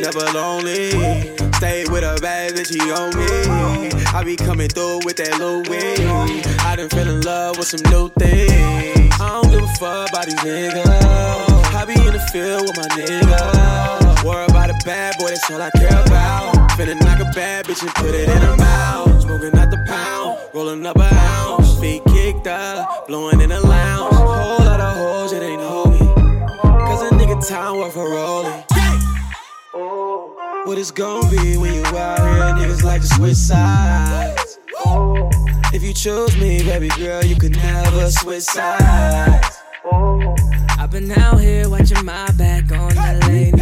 never lonely. Stay with a bad bitch, he on me. I be coming through with that little Louis. I done fell in love with some new things. I don't give a fuck about these niggas. I be in the field with my niggas. Worry about a bad boy, that's all I care about. Finna knock a bad bitch and put it in her mouth. Smoking out the pound, rolling up a ounce. Feet kicked up, blowing in a lounge. Whole lot of hoes, it ain't me. Cause a nigga time worth a rolling. What it's gonna be when you out here, niggas like to switch sides. If you choose me, baby girl, you could never switch sides. I've been out here watching my back on the late.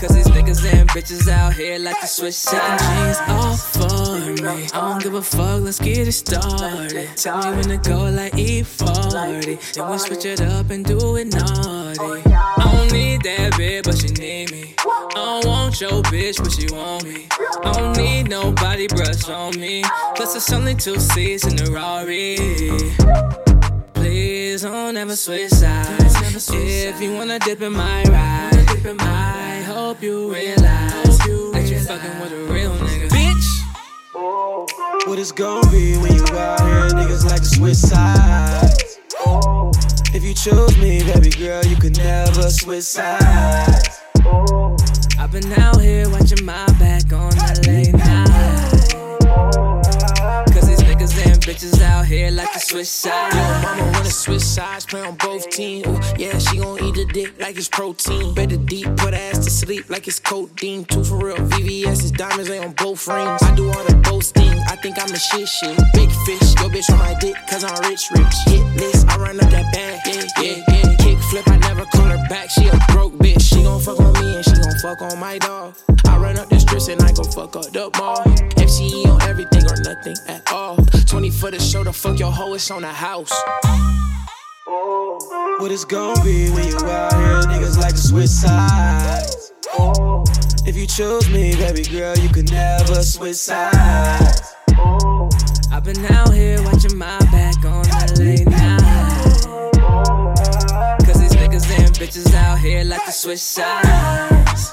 Cause these niggas and bitches out here like to switch sides. Jeans all for me. I don't give a fuck, let's get it started. Tell me when to go like E40. Then we switch it up and do it naughty. I don't need that bitch, but she don't your bitch, but she want me. I don't need nobody brush on me. Plus, it's only two seats in the Rari. Please don't ever switch sides. If you wanna dip in my ride, I hope you realize that you're fucking with a real nigga. Bitch, What it's gonna be when you out here, niggas like to switch sides. If you choose me, baby girl, you could never switch sides. I've been out here watching my back on the late night. Cause these niggas and bitches out here like to switch sides. Mama wanna switch sides, play on both teams. Ooh, yeah, she gon' eat the dick like it's protein. Better deep, put ass to sleep like it's codeine. Two for real, VVS is diamonds, they on both rings. I do all the boasting, I think I'm the shit shit. Big fish, yo bitch on my dick, cause I'm rich, rich. Hit list, I run up that bag, yeah, yeah, yeah. Kick flip, I never call her back, she a fuck on my dog. I run up the streets and I go fuck up the mall. FCE on everything or nothing at all. 20 for the show, the fuck your hoe, it's on the house. What it's gonna be when you out here, niggas like to switch sides. If you choose me, baby girl, you could never switch sides. I've been out here watching my back on the late here like the Swiss sides.